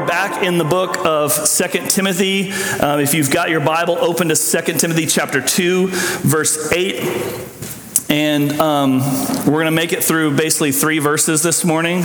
Are back in the book of Second Timothy. Um, if you've got your Bible, open to Second Timothy chapter 2, verse 8. And um, we're going to make it through basically three verses this morning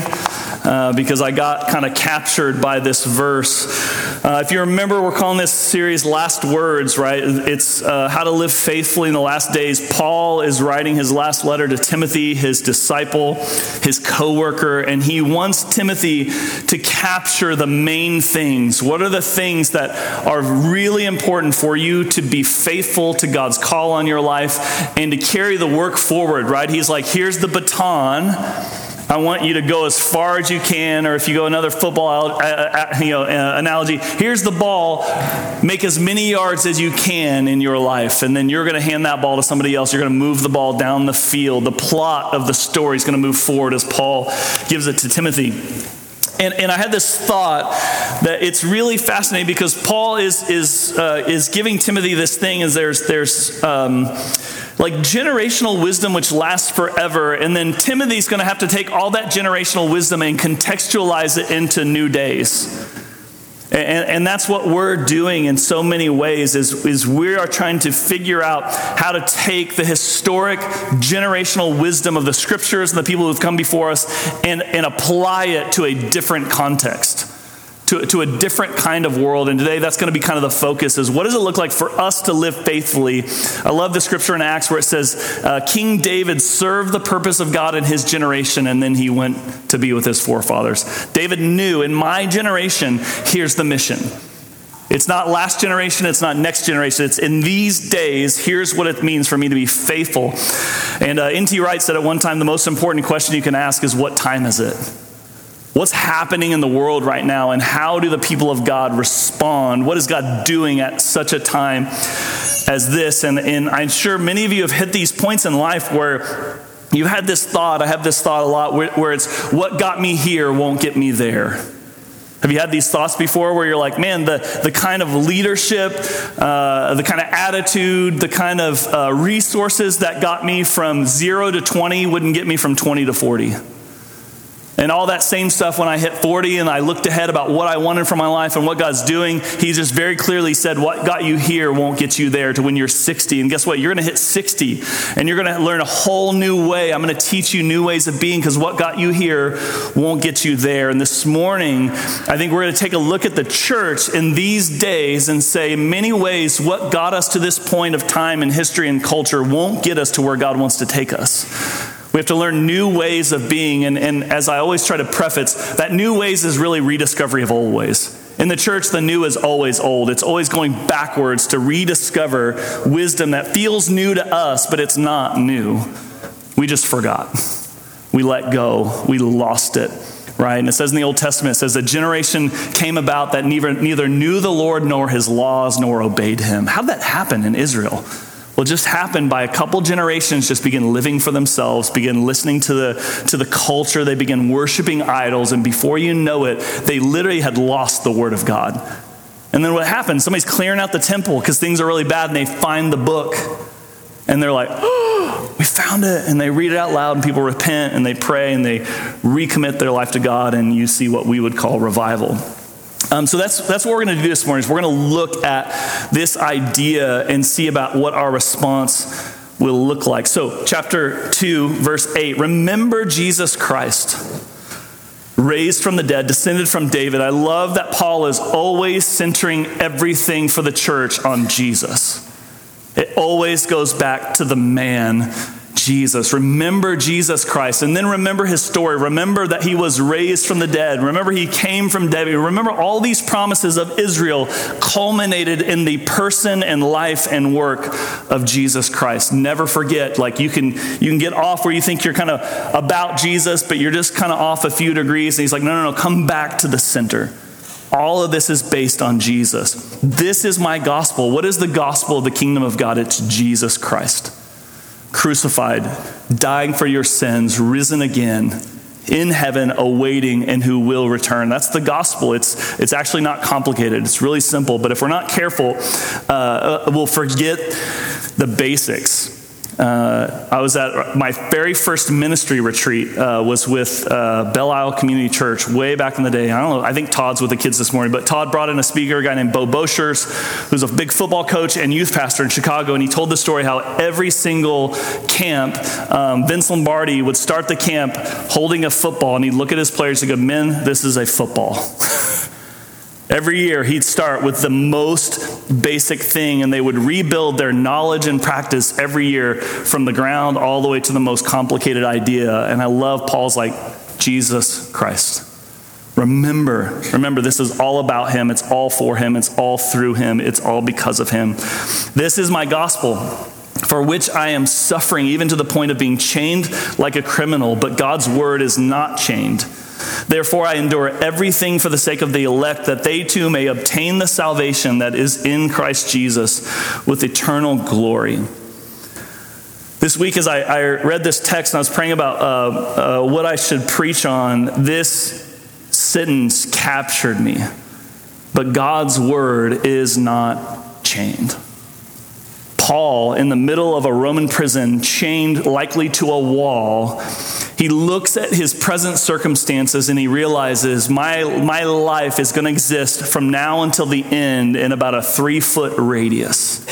uh, because I got kind of captured by this verse. Uh, if you remember, we're calling this series Last Words, right? It's uh, how to live faithfully in the last days. Paul is writing his last letter to Timothy, his disciple, his co worker, and he wants Timothy to capture the main things. What are the things that are really important for you to be faithful to God's call on your life and to carry the work forward, right? He's like, here's the baton I want you to go as far as you can, or if you go another football uh, uh, you know, uh, analogy, here's the ball. Make as many yards as you can in your life, and then you're going to hand that ball to somebody else. You're going to move the ball down the field. The plot of the story is going to move forward as Paul gives it to Timothy. And, and I had this thought that it's really fascinating because Paul is, is, uh, is giving Timothy this thing, is there's, there's um, like generational wisdom which lasts forever. And then Timothy's going to have to take all that generational wisdom and contextualize it into new days. And, and, that's what we're doing in so many ways is, is we are trying to figure out how to take the historic generational wisdom of the scriptures and the people who've come before us and, and apply it to a different context to, to a different kind of world. And today that's going to be kind of the focus is what does it look like for us to live faithfully? I love the scripture in Acts where it says, uh, King David served the purpose of God in his generation, and then he went to be with his forefathers. David knew in my generation, here's the mission. It's not last generation, it's not next generation. It's in these days, here's what it means for me to be faithful. And uh, N.T. Wright said at one time the most important question you can ask is, What time is it? What's happening in the world right now, and how do the people of God respond? What is God doing at such a time as this? And, and I'm sure many of you have hit these points in life where you've had this thought, I have this thought a lot, where, where it's what got me here won't get me there. Have you had these thoughts before where you're like, man, the, the kind of leadership, uh, the kind of attitude, the kind of uh, resources that got me from zero to 20 wouldn't get me from 20 to 40? And all that same stuff when I hit 40 and I looked ahead about what I wanted for my life and what God's doing, He just very clearly said, What got you here won't get you there to when you're 60. And guess what? You're going to hit 60 and you're going to learn a whole new way. I'm going to teach you new ways of being because what got you here won't get you there. And this morning, I think we're going to take a look at the church in these days and say, in many ways, what got us to this point of time in history and culture won't get us to where God wants to take us. We have to learn new ways of being. And, and as I always try to preface, that new ways is really rediscovery of old ways. In the church, the new is always old. It's always going backwards to rediscover wisdom that feels new to us, but it's not new. We just forgot. We let go. We lost it right? And it says in the Old Testament, it says, a generation came about that neither, neither knew the Lord nor his laws nor obeyed him. How did that happen in Israel? Will just happen by a couple generations just begin living for themselves begin listening to the to the culture they begin worshiping idols and before you know it they literally had lost the word of god. And then what happens? Somebody's clearing out the temple because things are really bad and they find the book and they're like oh we found it and they read it out loud and people repent and they pray and they recommit their life to god and you see what we would call revival um, so that's, that's what we're going to do this morning is we're going to look at this idea and see about what our response will look like. So, chapter 2, verse 8 Remember Jesus Christ, raised from the dead, descended from David. I love that Paul is always centering everything for the church on Jesus. It always goes back to the man Jesus. Remember Jesus Christ. And then remember his story. Remember that he was raised from the dead. Remember he came from David. Remember all these promises of Israel culminated in the person and life and work of Jesus Christ. Never forget, like you can you can get off where you think you're kind of about Jesus, but you're just kind of off a few degrees. And he's like, no, no, no, come back to the center. All of this is based on Jesus. This is my gospel. What is the gospel of the kingdom of God? It's Jesus Christ crucified, dying for your sins, risen again, in heaven, awaiting, and who will return. That's the gospel. It's, it's actually not complicated, it's really simple. But if we're not careful, uh, uh we'll forget the basics. Uh, I was at my very first ministry retreat uh, was with uh, Belle Isle Community Church way back in the day. I don't know. I think Todd's with the kids this morning, but Todd brought in a speaker, a guy named Bo Boshers, who's a big football coach and youth pastor in Chicago, and he told the story how every single camp, um, Vince Lombardi would start the camp holding a football, and he'd look at his players and go, "Men, this is a football." Every year, he'd start with the most basic thing, and they would rebuild their knowledge and practice every year from the ground all the way to the most complicated idea. And I love Paul's like, Jesus Christ. Remember, remember, this is all about him. It's all for him. It's all through him. It's all because of him. This is my gospel for which I am suffering, even to the point of being chained like a criminal, but God's word is not chained. Therefore, I endure everything for the sake of the elect, that they too may obtain the salvation that is in Christ Jesus with eternal glory. This week, as I, I read this text and I was praying about uh, uh, what I should preach on, this sentence captured me. But God's word is not chained. Paul, in the middle of a Roman prison, chained likely to a wall, he looks at his present circumstances and he realizes my, my life is going to exist from now until the end in about a three foot radius.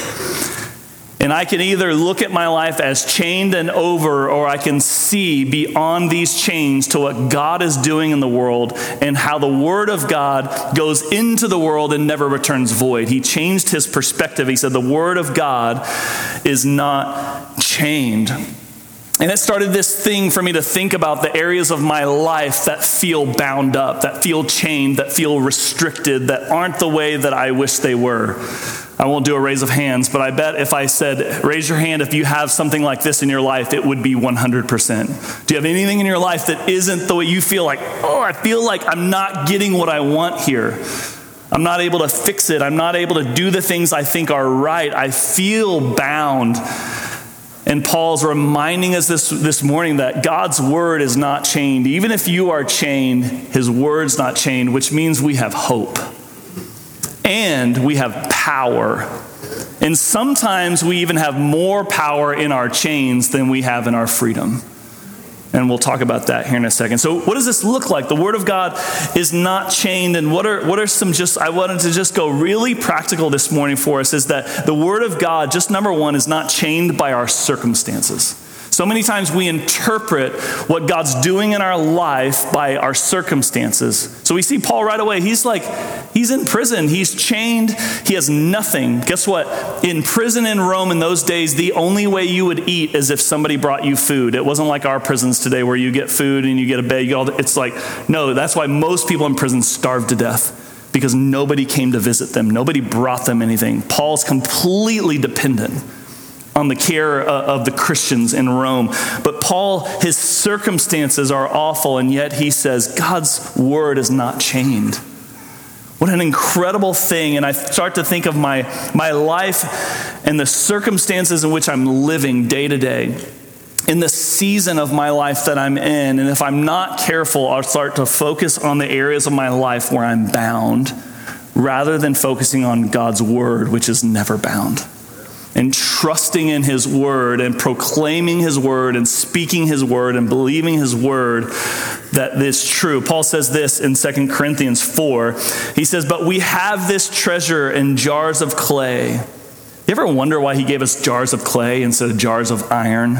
And I can either look at my life as chained and over, or I can see beyond these chains to what God is doing in the world and how the Word of God goes into the world and never returns void. He changed his perspective. He said, The Word of God is not chained. And it started this thing for me to think about the areas of my life that feel bound up, that feel chained, that feel restricted, that aren't the way that I wish they were. I won't do a raise of hands, but I bet if I said, raise your hand if you have something like this in your life, it would be 100%. Do you have anything in your life that isn't the way you feel like, oh, I feel like I'm not getting what I want here? I'm not able to fix it. I'm not able to do the things I think are right. I feel bound. And Paul's reminding us this, this morning that God's word is not chained. Even if you are chained, his word's not chained, which means we have hope and we have power. And sometimes we even have more power in our chains than we have in our freedom. And we'll talk about that here in a second. So, what does this look like? The Word of God is not chained. And what are, what are some just, I wanted to just go really practical this morning for us is that the Word of God, just number one, is not chained by our circumstances. So many times we interpret what God's doing in our life by our circumstances. So we see Paul right away. He's like, he's in prison, he's chained, he has nothing. Guess what? In prison in Rome in those days, the only way you would eat is if somebody brought you food. It wasn't like our prisons today where you get food and you get a bed. You get it's like, no, that's why most people in prison starve to death because nobody came to visit them, nobody brought them anything. Paul's completely dependent on the care uh, of the Christians in Rome. But Paul, his circumstances are awful, and yet he says, God's word is not chained. What an incredible thing. And I start to think of my, my life and the circumstances in which I'm living day to day, in the season of my life that I'm in. And if I'm not careful, I'll start to focus on the areas of my life where I'm bound rather than focusing on God's word, which is never bound and trusting in his word and proclaiming his word and speaking his word and believing his word that is true. Paul says this in 2 Corinthians 4. He says, But we have this treasure in jars of clay. You ever wonder why he gave us jars of clay instead of jars of iron?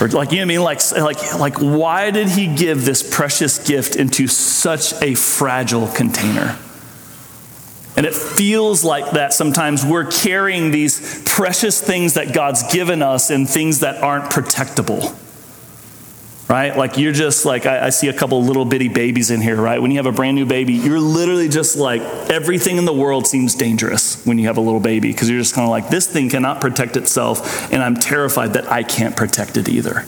Or like you know I mean? Like, like, like why did he give this precious gift into such a fragile container? And it feels like that sometimes we're carrying these precious things that God's given us and things that aren't protectable. Right? Like you're just like, I, I, see a couple little bitty babies in here, right? When you have a brand new baby, you're literally just like, everything in the world seems dangerous when you have a little baby because you're just kind of like, this thing cannot protect itself, and I'm terrified that I can't protect it either.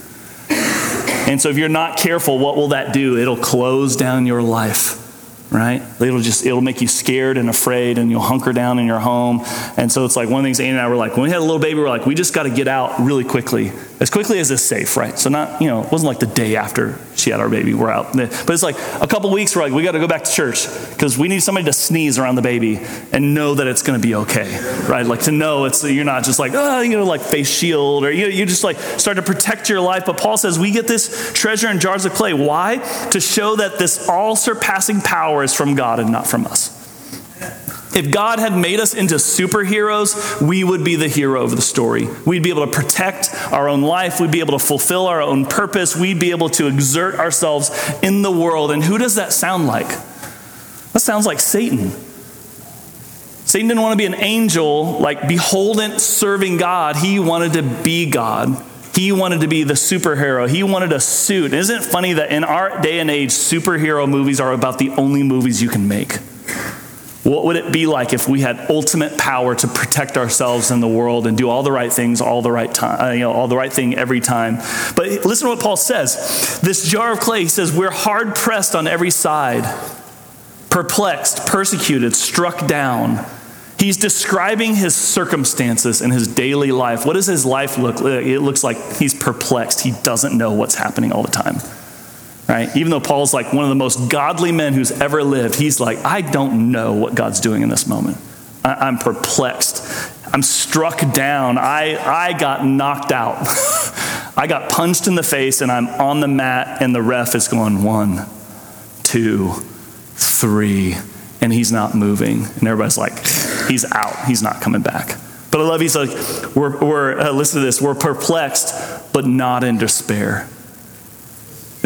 And so if you're not careful, what will that do? It'll close down your life right? It'll just it'll make you scared and afraid, and you'll hunker down in your home. And so it's like one of the things Annie and I were like when we had a little baby, we are like we just got to get out really quickly, as quickly as is safe, right? So not you know it wasn't like the day after she had our baby, we're out. But it's like a couple weeks, we're like we got to go back to church because we need somebody to sneeze around the baby and know that it's going to be okay, right? Like to know it's you're not just like oh you know like face shield or you you just like start to protect your life. But Paul says we get this treasure in jars of clay. Why? To show that this all surpassing power is from God and not from us. If God had made us into superheroes, we would be the hero of the story. We'd be able to protect our own life. We'd be able to fulfill our own purpose. We'd be able to exert ourselves in the world. And who does that sound like? That sounds like Satan. Satan didn't want to be an angel, like beholden serving God. He wanted to be God. He wanted to be the superhero. He wanted a suit. Isn't it funny that in our day and age, superhero movies are about the only movies you can make? What would it be like if we had ultimate power to protect ourselves in the world and do all the right things all the right time, uh, you know, all the right thing every time? But listen to what Paul says. This jar of clay, he says, we're hard pressed on every side, perplexed, persecuted, struck down. He's describing his circumstances in his daily life. What does his life look like? It looks like he's perplexed. He doesn't know what's happening all the time. Right? Even though Paul's like one of the most godly men who's ever lived, he's like, I don't know what God's doing in this moment. I, am perplexed. I'm struck down. I, I got knocked out. I got punched in the face and I'm on the mat and the ref is going one, two, three, and he's not moving. And everybody's like, he's out. He's not coming back. But I love he's like, we're, we're uh, listen to this, we're perplexed, but not in despair.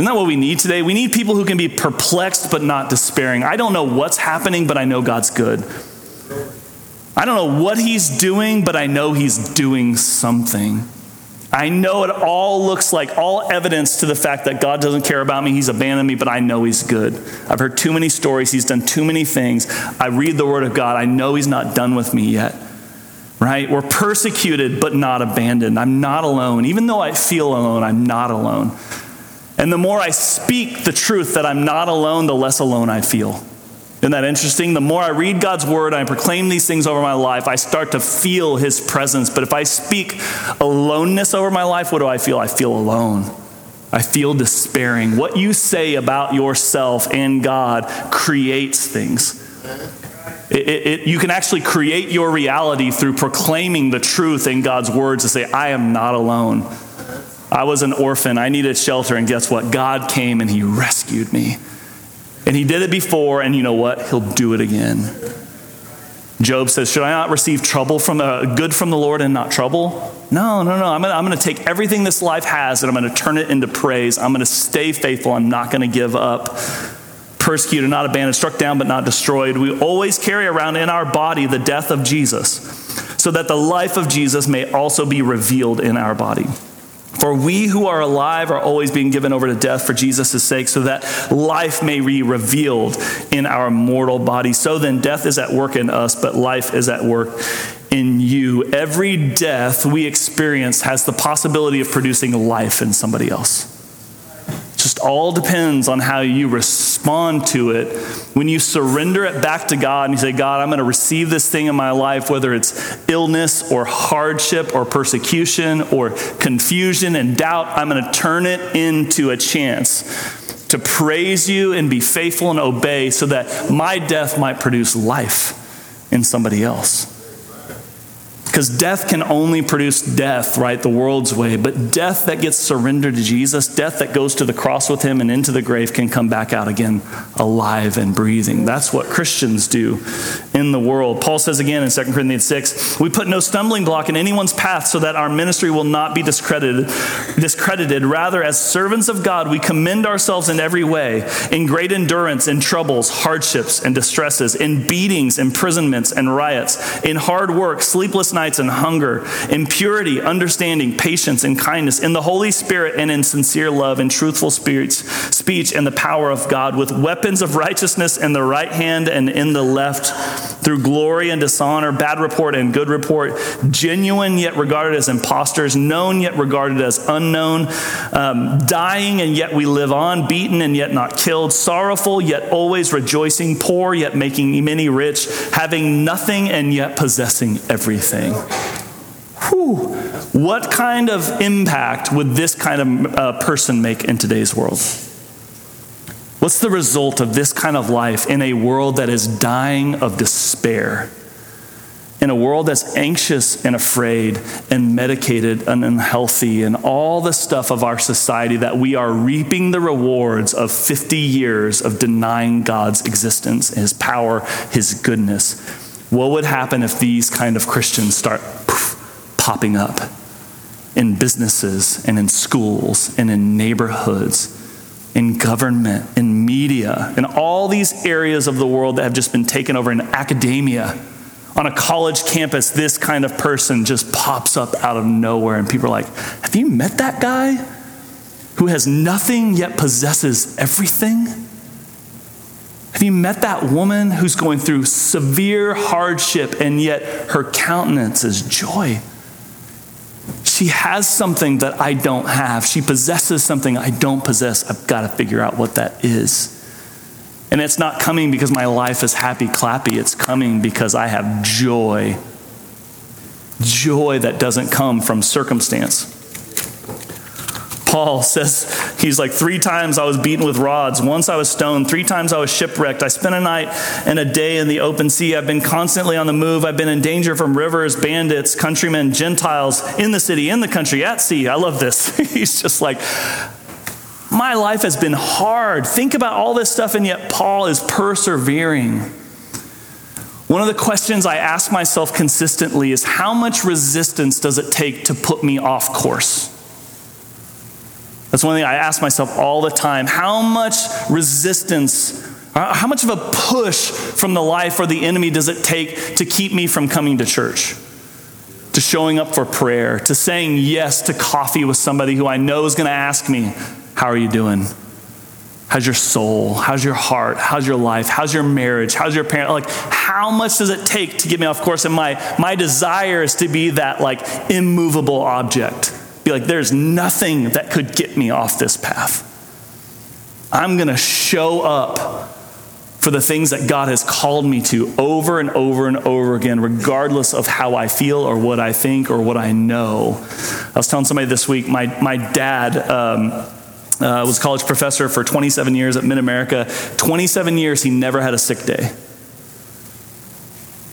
Isn't that what we need today? We need people who can be perplexed but not despairing. I don't know what's happening, but I know God's good. I don't know what He's doing, but I know He's doing something. I know it all looks like all evidence to the fact that God doesn't care about me. He's abandoned me, but I know He's good. I've heard too many stories. He's done too many things. I read the Word of God. I know He's not done with me yet. Right? We're persecuted, but not abandoned. I'm not alone. Even though I feel alone, I'm not alone. And the more I speak the truth that I'm not alone, the less alone I feel. Isn't that interesting? The more I read God's word, I proclaim these things over my life, I start to feel his presence. But if I speak aloneness over my life, what do I feel? I feel alone. I feel despairing. What you say about yourself and God creates things. It, it, it, you can actually create your reality through proclaiming the truth in God's words to say, I am not alone. I was an orphan. I needed shelter. And guess what? God came and He rescued me. And he did it before, and you know what? He'll do it again. Job says, Should I not receive trouble from uh, good from the Lord and not trouble? No, no, no. I'm going I'm to take everything this life has and I'm going to turn it into praise. I'm going to stay faithful. I'm not going to give up. Persecuted, not abandoned, struck down, but not destroyed. We always carry around in our body the death of Jesus so that the life of Jesus may also be revealed in our body. For we who are alive are always being given over to death for Jesus' sake, so that life may be revealed in our mortal body. So then, death is at work in us, but life is at work in you. Every death we experience has the possibility of producing life in somebody else just all depends on how you respond to it. When you surrender it back to God and you say, God, I'm going to receive this thing in my life, whether it's illness or hardship or persecution or confusion and doubt, I'm going to turn it into a chance to praise you and be faithful and obey so that my death might produce life in somebody else. Because death can only produce death, right? The world's way. But death that gets surrendered to Jesus, death that goes to the cross with him and into the grave, can come back out again alive and breathing. That's what Christians do in the world. Paul says again in 2 Corinthians 6, we put no stumbling block in anyone's path so that our ministry will not be discredited, discredited. Rather, as servants of God, we commend ourselves in every way, in great endurance, in troubles, hardships, and distresses, in beatings, imprisonments, and riots, in hard work, sleepless nights, and hunger, in purity, understanding, patience, and kindness, in the Holy Spirit, and in sincere love, and truthful speech, speech and the power of God, with weapons of righteousness in the right hand and in the left through glory and dishonor, bad report and good report, genuine yet regarded as impostors, known yet regarded as unknown, um, dying and yet we live on, beaten and yet not killed, sorrowful yet always rejoicing, poor yet making many rich, having nothing and yet possessing everything. Whew. What kind of impact would this kind of uh, person make in today's world? What's the result of this kind of life in a world that is dying of despair? In a world that's anxious and afraid and medicated and unhealthy and all the stuff of our society that we are reaping the rewards of 50 years of denying God's existence, His power, His goodness. What would happen if these kind of Christians start poof, popping up in businesses and in schools and in neighborhoods? in government, in media, in all these areas of the world that have just been taken over in academia. On a college campus, this kind of person just pops up out of nowhere, and people are like, Have you met that guy who has nothing yet possesses everything? Have you met that woman who's going through severe hardship and yet her countenance is joy? She has something that I don't have. She possesses something I don't possess. I've got to figure out what that is. And it's not coming because my life is happy clappy. It's coming because I have joy. Joy that doesn't come from circumstance. Paul says, he's like, three times I was beaten with rods. Once I was stoned. Three times I was shipwrecked. I spent a night and a day in the open sea. I've been constantly on the move. I've been in danger from rivers, bandits, countrymen, Gentiles, in the city, in the country, at sea. I love this. he's just like, my life has been hard. Think about all this stuff, and yet Paul is persevering. One of the questions I ask myself consistently is how much resistance does it take to put me off course? That's one thing I ask myself all the time. How much resistance, uh, how much of a push from the life or the enemy does it take to keep me from coming to church? To showing up for prayer, to saying yes to coffee with somebody who I know is going to ask me, How are you doing? How's your soul? How's your heart? How's your life? How's your marriage? How's your parent? Like, how much does it take to get me off course? And my, my desire is to be that like immovable object be like, there's nothing that could get me off this path. I'm going to show up for the things that God has called me to over and over and over again, regardless of how I feel or what I think or what I know. I was telling somebody this week, my, my dad um, uh, was a college professor for 27 years at Mid America. 27 years, he never had a sick day.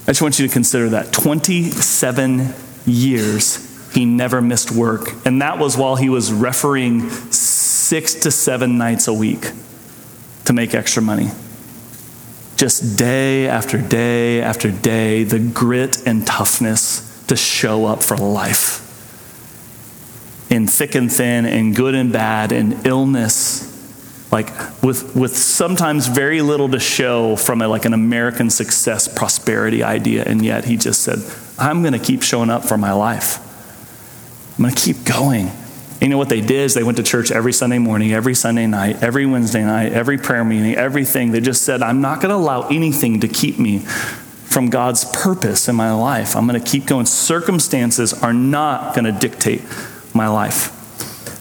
I just want you to consider that 27 years he never missed work. And that was while he was refereeing six to seven nights a week to make extra money. Just day after day after day, the grit and toughness to show up for life. In thick and thin, in good and bad, in illness, like with, with sometimes very little to show from a, like an American success prosperity idea. And yet he just said, I'm going to keep showing up for my life. I'm going to keep going. And you know what they did is they went to church every Sunday morning, every Sunday night, every Wednesday night, every prayer meeting, everything. They just said, I'm not going to allow anything to keep me from God's purpose in my life. I'm going to keep going. Circumstances are not going to dictate my life.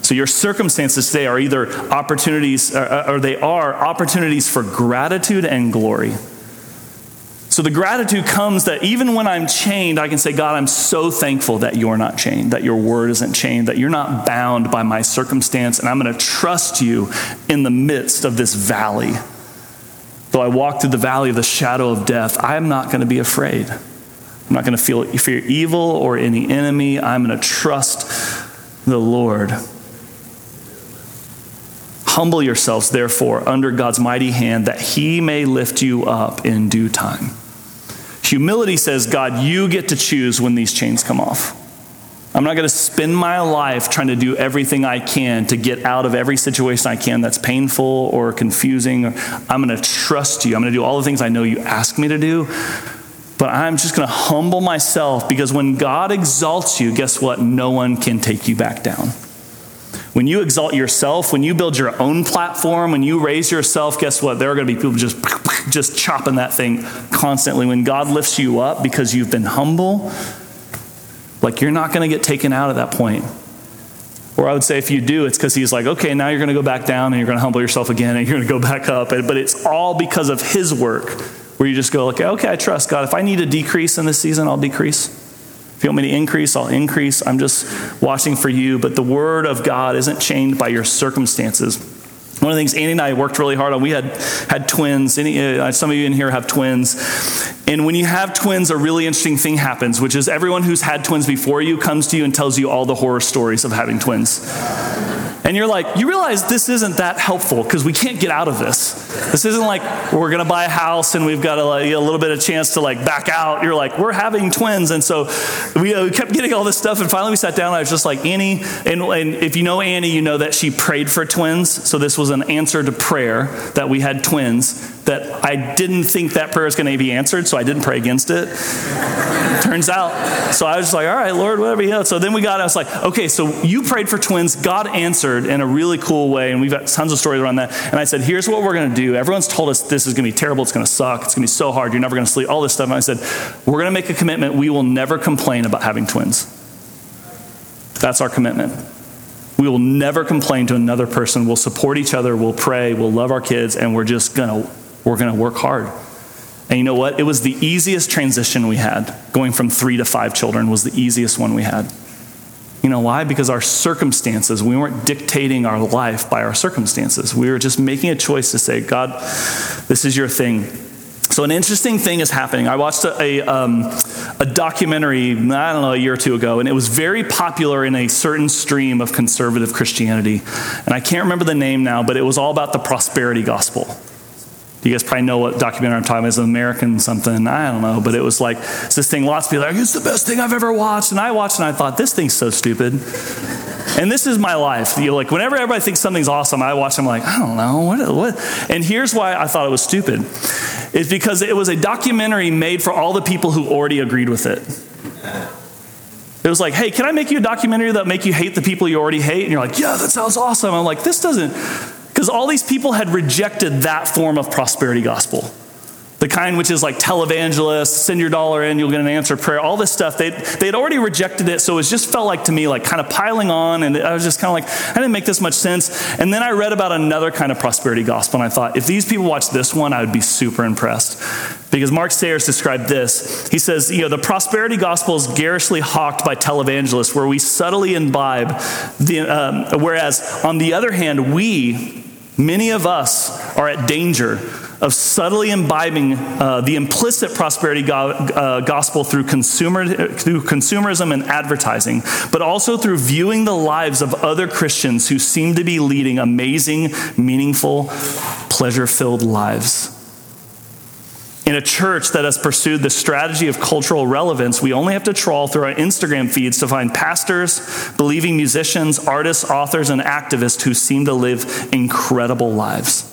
So your circumstances today are either opportunities, uh, uh, or they are opportunities for gratitude and glory. So the gratitude comes that even when I'm chained, I can say, God, I'm so thankful that you're not chained, that your word isn't chained, that you're not bound by my circumstance, and I'm going to trust you in the midst of this valley. Though I walk through the valley of the shadow of death, I am not going to be afraid. I'm not going to feel fear evil or any enemy. I'm going to trust the Lord. Humble yourselves, therefore, under God's mighty hand, that he may lift you up in due time. Humility says, God, you get to choose when these chains come off. I'm not going to spend my life trying to do everything I can to get out of every situation I can that's painful or confusing. I'm going to trust you. I'm going to do all the things I know you ask me to do. But I'm just going to humble myself because when God exalts you, guess what? No one can take you back down. When you exalt yourself, when you build your own platform, when you raise yourself, guess what? There are going to be people just, just chopping that thing constantly. When God lifts you up because you've been humble, like you're not going to get taken out at that point. Or I would say if you do, it's because he's like, okay, now you're going to go back down and you're going to humble yourself again and you're going to go back up. But it's all because of his work where you just go, okay, okay, I trust God. If I need to decrease in this season, I'll decrease. If you want me to increase, I'll increase. I'm just watching for you. But the word of God isn't chained by your circumstances. One of the things Annie and I worked really hard on, we had had twins. Any, uh, some of you in here have twins. And when you have twins, a really interesting thing happens, which is everyone who's had twins before you comes to you and tells you all the horror stories of having twins. And you're like, you realize this isn't that helpful because we can't get out of this. This isn't like we're going to buy a house and we've got a, like, a, little bit of chance to like back out. You're like, we're having twins. And so we, uh, we kept getting all this stuff. And finally we sat down and I was just like, Annie, and, and if you know Annie, you know that she prayed for twins. So this was an answer to prayer that we had twins that I didn't think that prayer was going to be answered, so I didn't pray against it. Turns out. So I was just like, all right, Lord, whatever you know. So then we got, I was like, okay, so you prayed for twins. God answered in a really cool way, and we've got tons of stories around that. And I said, here's what we're going to do. Everyone's told us this is going to be terrible, it's going to suck, it's going to be so hard, you're never going to sleep, all this stuff. And I said, we're going to make a commitment. We will never complain about having twins. That's our commitment. We will never complain to another person. We'll support each other. We'll pray. We'll love our kids. And we're just going to we're going to work hard. And you know what? It was the easiest transition we had. Going from three to five children was the easiest one we had. You know why? Because our circumstances, we weren't dictating our life by our circumstances. We were just making a choice to say, God, this is your thing. So, an interesting thing is happening. I watched a, a, um, a, documentary, I don't know, a year or two ago, and it was very popular in a certain stream of conservative Christianity. And I can't remember the name now, but it was all about the prosperity gospel. You guys probably know what documentary I'm talking about. It's an American something. I don't know. But it was like it's this thing, lots of people are like, it's the best thing I've ever watched. And I watched and I thought, this thing's so stupid. And this is my life. You know, like whenever everybody thinks something's awesome, I watch, I'm like, I don't know. What, what? And here's why I thought it was stupid. It's because it was a documentary made for all the people who already agreed with it. It was like, hey, can I make you a documentary that make you hate the people you already hate? And you're like, yeah, that sounds awesome. I'm like, this doesn't because all these people had rejected that form of prosperity gospel. The kind which is like televangelist, send your dollar in, you'll get an answer prayer, all this stuff. They'd, they'd already rejected it, so it just felt like to me like kind of piling on, and I was just kind of like, I didn't make this much sense. And then I read about another kind of prosperity gospel, and I thought, if these people watch this one, I would be super impressed. Because Mark Sayers described this. He says, you know, the prosperity gospel is garishly hawked by televangelists, where we subtly imbibe the, um, whereas on the other hand, we, Many of us are at danger of subtly imbibing uh, the implicit prosperity go- uh, gospel through, consumer, through consumerism and advertising, but also through viewing the lives of other Christians who seem to be leading amazing, meaningful, pleasure filled lives. In a church that has pursued the strategy of cultural relevance, we only have to trawl through our Instagram feeds to find pastors, believing musicians, artists, authors, and activists who seem to live incredible lives.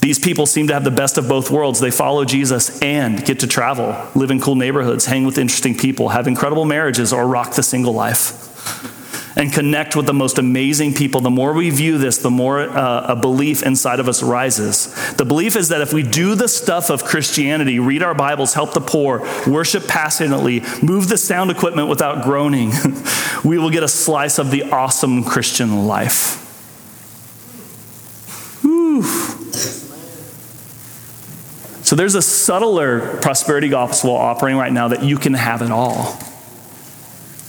These people seem to have the best of both worlds. They follow Jesus and get to travel, live in cool neighborhoods, hang with interesting people, have incredible marriages, or rock the single life and connect with the most amazing people, the more we view this, the more uh, a belief inside of us rises. The belief is that if we do the stuff of Christianity, read our Bibles, help the poor, worship passionately, move the sound equipment without groaning, we will get a slice of the awesome Christian life. So there's a subtler prosperity gospel operating right now that you can have it all.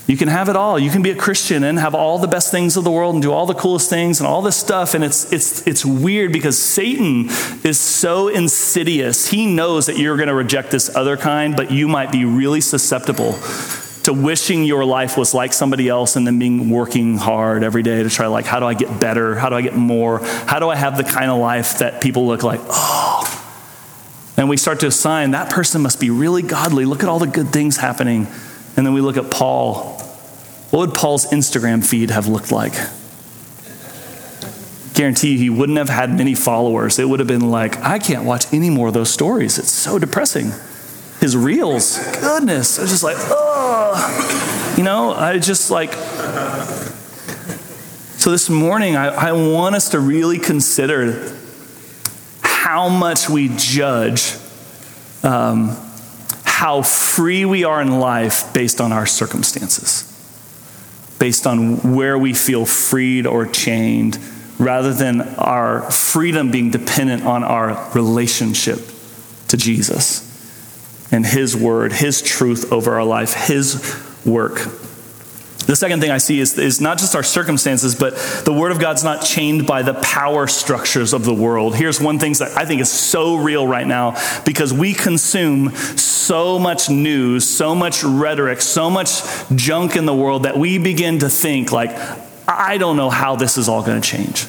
You can have it all. You can be a Christian and have all the best things of the world and do all the coolest things and all this stuff. And it's, it's, it's weird because Satan is so insidious. He knows that you're going to reject this other kind, but you might be really susceptible to wishing your life was like somebody else and then being working hard every day to try like how do i get better how do i get more how do i have the kind of life that people look like oh And we start to assign that person must be really godly. Look at all the good things happening. And then we look at Paul. What would Paul's Instagram feed have looked like? Guarantee he wouldn't have had many followers. It would have been like, I can't watch any more of those stories. It's so depressing. His reels, goodness. I was just like, oh. You know, I just like. So this morning, I, I want us to really consider how much we judge um, how free we are in life based on our circumstances, based on where we feel freed or chained, rather than our freedom being dependent on our relationship to Jesus and His word, His truth over our life, His work. The second thing I see is, is not just our circumstances, but the Word of God's not chained by the power structures of the world. Here's one thing that I think is so real right now because we consume so much news, so much rhetoric, so much junk in the world that we begin to think, like, I don't know how this is all going to change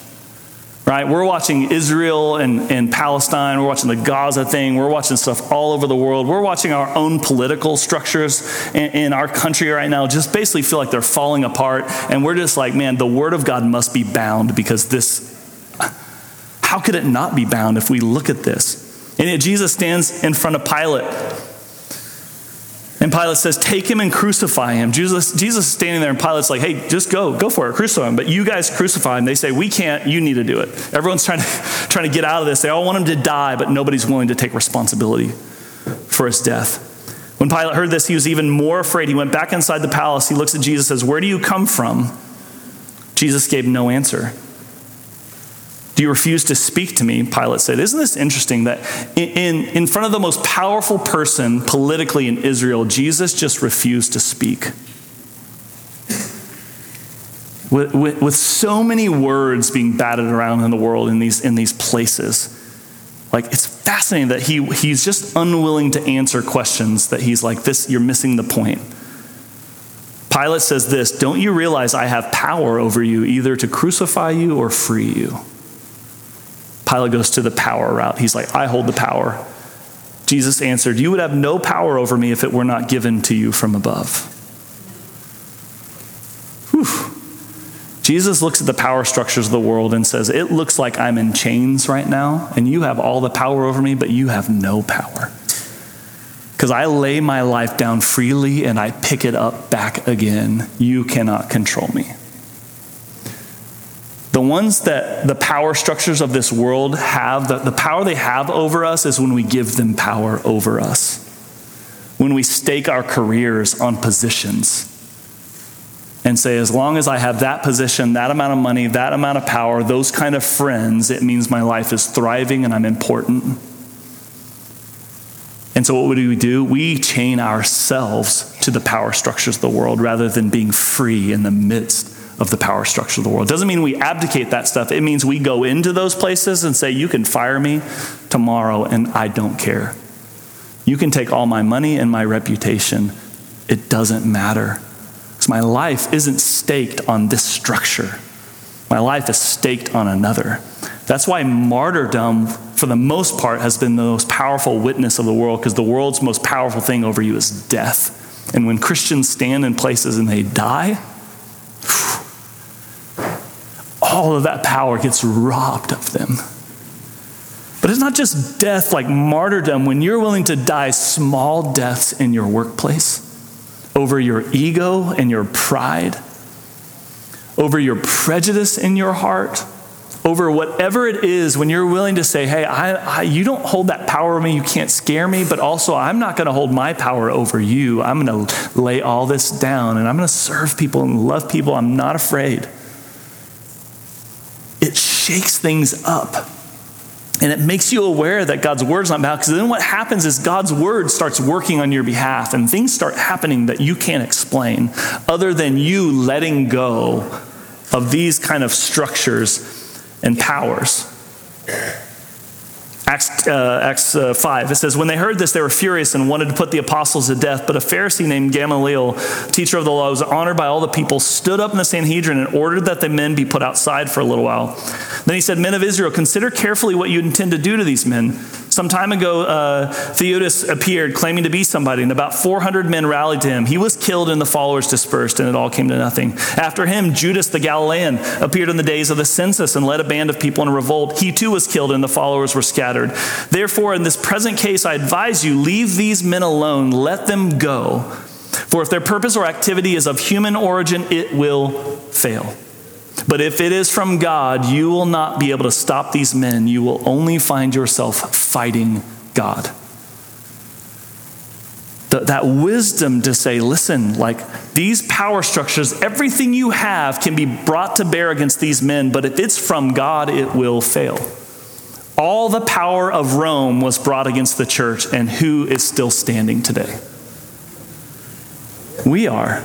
right? We're watching Israel and, and Palestine. We're watching the Gaza thing. We're watching stuff all over the world. We're watching our own political structures in, in, our country right now just basically feel like they're falling apart. And we're just like, man, the Word of God must be bound because this, how could it not be bound if we look at this? And yet Jesus stands in front of Pilate and Pilate says, Take him and crucify him. Jesus, Jesus is standing there, and Pilate's like, Hey, just go, go for it, crucify him. But you guys crucify him. They say, We can't, you need to do it. Everyone's trying to, trying to get out of this. They all want him to die, but nobody's willing to take responsibility for his death. When Pilate heard this, he was even more afraid. He went back inside the palace. He looks at Jesus and says, Where do you come from? Jesus gave no answer. Do you refuse to speak to me? Pilate said. Isn't this interesting that in, in front of the most powerful person politically in Israel, Jesus just refused to speak? With, with, with so many words being batted around in the world in these, in these places, like it's fascinating that he, he's just unwilling to answer questions that he's like, this, you're missing the point. Pilate says this Don't you realize I have power over you either to crucify you or free you? Pilate goes to the power route. He's like, I hold the power. Jesus answered, You would have no power over me if it were not given to you from above. Whew. Jesus looks at the power structures of the world and says, It looks like I'm in chains right now, and you have all the power over me, but you have no power. Because I lay my life down freely and I pick it up back again. You cannot control me. The ones that the power structures of this world have, the, the power they have over us is when we give them power over us. When we stake our careers on positions and say, as long as I have that position, that amount of money, that amount of power, those kind of friends, it means my life is thriving and I'm important. And so, what do we do? We chain ourselves to the power structures of the world rather than being free in the midst of the power structure of the world. Doesn't mean we abdicate that stuff. It means we go into those places and say, You can fire me tomorrow and I don't care. You can take all my money and my reputation. It doesn't matter. Because my life isn't staked on this structure, my life is staked on another. That's why martyrdom, for the most part, has been the most powerful witness of the world, because the world's most powerful thing over you is death. And when Christians stand in places and they die, all of that power gets robbed of them. But it's not just death like martyrdom when you're willing to die small deaths in your workplace over your ego and your pride, over your prejudice in your heart, over whatever it is when you're willing to say, hey, I, I, you don't hold that power over me, you can't scare me, but also I'm not going to hold my power over you. I'm going to lay all this down and I'm going to serve people and love people. I'm not afraid it shakes things up. And it makes you aware that God's word's not bad. Because then what happens is God's word starts working on your behalf, and things start happening that you can't explain, other than you letting go of these kind of structures and powers. Acts, uh, Acts uh, 5, it says, When they heard this, they were furious and wanted to put the apostles to death. But a Pharisee named Gamaliel, teacher of the law, was honored by all the people, stood up in the Sanhedrin and ordered that the men be put outside for a little while. Then he said, Men of Israel, consider carefully what you intend to do to these men. Some time ago, uh, Theudas appeared claiming to be somebody, and about 400 men rallied to him. He was killed, and the followers dispersed, and it all came to nothing. After him, Judas the Galilean appeared in the days of the census and led a band of people in a revolt. He too was killed, and the followers were scattered. Therefore, in this present case, I advise you leave these men alone, let them go. For if their purpose or activity is of human origin, it will fail. But if it is from God, you will not be able to stop these men. You will only find yourself fighting God. that wisdom to say, listen, like these power structures, everything you have can be brought to bear against these men, but if it's from God, it will fail. All the power of Rome was brought against the church, and who is still standing today? We are.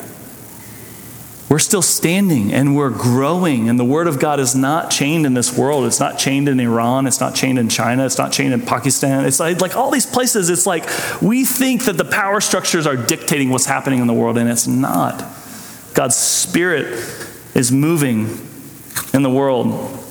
We're still standing and we're growing, and the Word of God is not chained in this world. It's not chained in Iran. It's not chained in China. It's not chained in Pakistan. It's like, like all these places, it's like we think that the power structures are dictating what's happening in the world, and it's not. God's Spirit is moving in the world.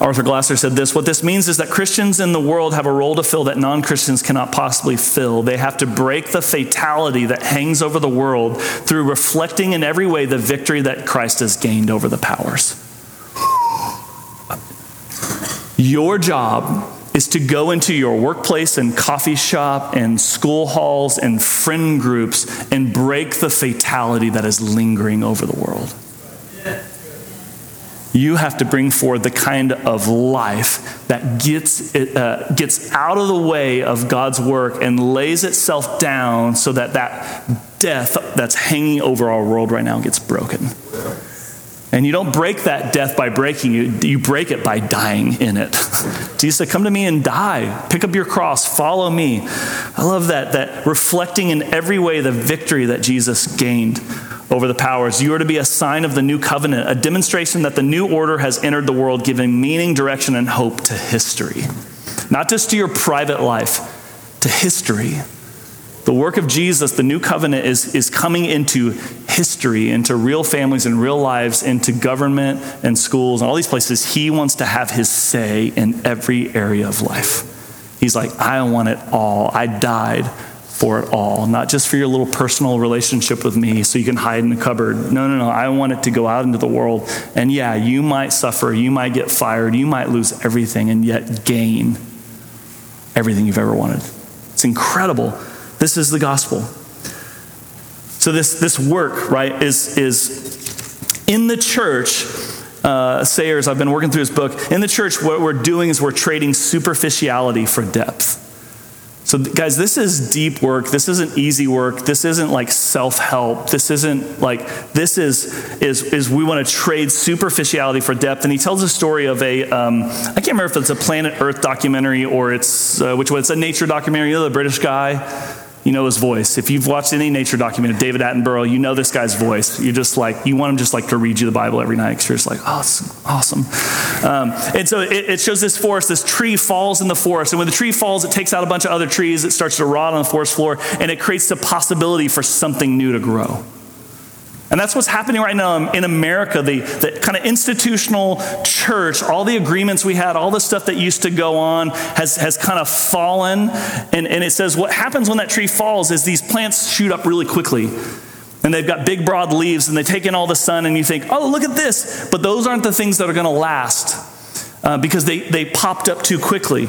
Arthur Glasser said this What this means is that Christians in the world have a role to fill that non Christians cannot possibly fill. They have to break the fatality that hangs over the world through reflecting in every way the victory that Christ has gained over the powers. Your job is to go into your workplace and coffee shop and school halls and friend groups and break the fatality that is lingering over the world you have to bring forward the kind of life that gets, it, uh, gets out of the way of God's work and lays itself down so that that death that's hanging over our world right now gets broken. And you don't break that death by breaking it, you break it by dying in it. Jesus said, Come to me and die. Pick up your cross, follow me. I love that, that reflecting in every way the victory that Jesus gained over the powers. You are to be a sign of the new covenant, a demonstration that the new order has entered the world, giving meaning, direction, and hope to history. Not just to your private life, to history. The work of Jesus, the new covenant, is, is coming into history, into real families and real lives, into government and schools and all these places. He wants to have his say in every area of life. He's like, I want it all. I died for it all, not just for your little personal relationship with me so you can hide in the cupboard. No, no, no. I want it to go out into the world. And yeah, you might suffer, you might get fired, you might lose everything, and yet gain everything you've ever wanted. It's incredible. This is the gospel. So this this work, right, is is in the church. Uh, Sayers, I've been working through his book. In the church, what we're doing is we're trading superficiality for depth. So, guys, this is deep work. This isn't easy work. This isn't like self help. This isn't like, this is, is, is we want to trade superficiality for depth. And he tells a story of a um, I can't remember if it's a Planet Earth documentary or it's, uh, which one, it's a nature documentary. You know, the British guy you know his voice. If you've watched any nature documentary, David Attenborough, you know this guy's voice. You're just like you want him just like to read you the Bible every night because you're just like, oh, it's awesome. Um, and so it, it, shows this forest. This tree falls in the forest, and when the tree falls, it takes out a bunch of other trees. It starts to rot on the forest floor, and it creates the possibility for something new to grow. And that's what's happening right now in America. The, the kind of institutional church, all the agreements we had, all the stuff that used to go on has, has kind of fallen. And, and it says what happens when that tree falls is these plants shoot up really quickly. And they've got big, broad leaves, and they take in all the sun, and you think, oh, look at this. But those aren't the things that are going to last uh, because they, they popped up too quickly.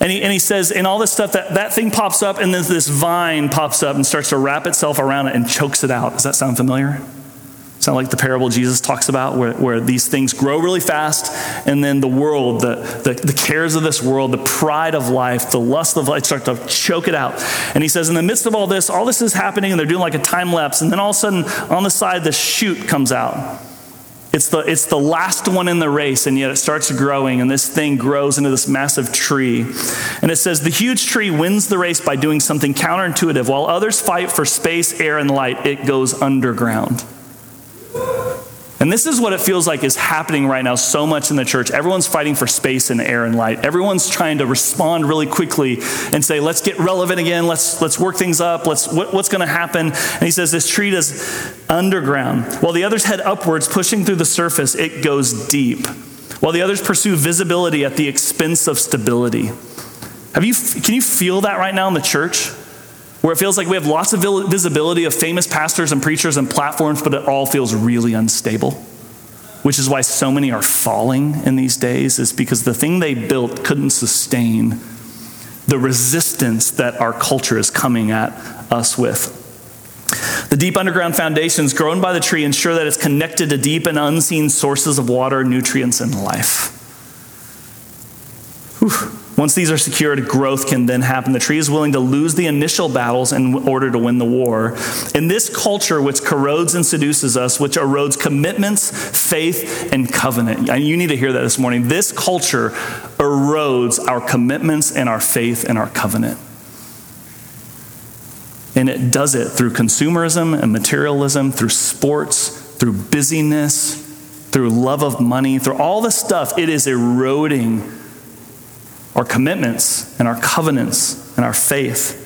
And he, and he says, and all this stuff, that, that thing pops up, and then this vine pops up and starts to wrap itself around it and chokes it out. Does that sound familiar? Sound like the parable Jesus talks about, where, where these things grow really fast, and then the world, the, the, the cares of this world, the pride of life, the lust of life start to choke it out. And he says, in the midst of all this, all this is happening, and they're doing like a time lapse, and then all of a sudden, on the side, the shoot comes out. It's the, it's the last one in the race, and yet it starts growing, and this thing grows into this massive tree. And it says the huge tree wins the race by doing something counterintuitive. While others fight for space, air, and light, it goes underground. And this is what it feels like is happening right now so much in the church. Everyone's fighting for space and air and light. Everyone's trying to respond really quickly and say, let's get relevant again. Let's, let's work things up. Let's, what, what's going to happen? And he says, this tree is underground. While the others head upwards, pushing through the surface, it goes deep. while the others pursue visibility at the expense of stability. Have you, can you feel that right now in the church? Where it feels like we have lots of visibility of famous pastors and preachers and platforms, but it all feels really unstable. Which is why so many are falling in these days, is because the thing they built couldn't sustain the resistance that our culture is coming at us with. The deep underground foundations grown by the tree ensure that it's connected to deep and unseen sources of water, nutrients, and life. Whew. Once these are secured, growth can then happen. The tree is willing to lose the initial battles in order to win the war. In this culture, which corrodes and seduces us, which erodes commitments, faith, and covenant. And you need to hear that this morning. This culture erodes our commitments and our faith and our covenant. And it does it through consumerism and materialism, through sports, through busyness, through love of money, through all the stuff. It is eroding our commitments and our covenants and our faith.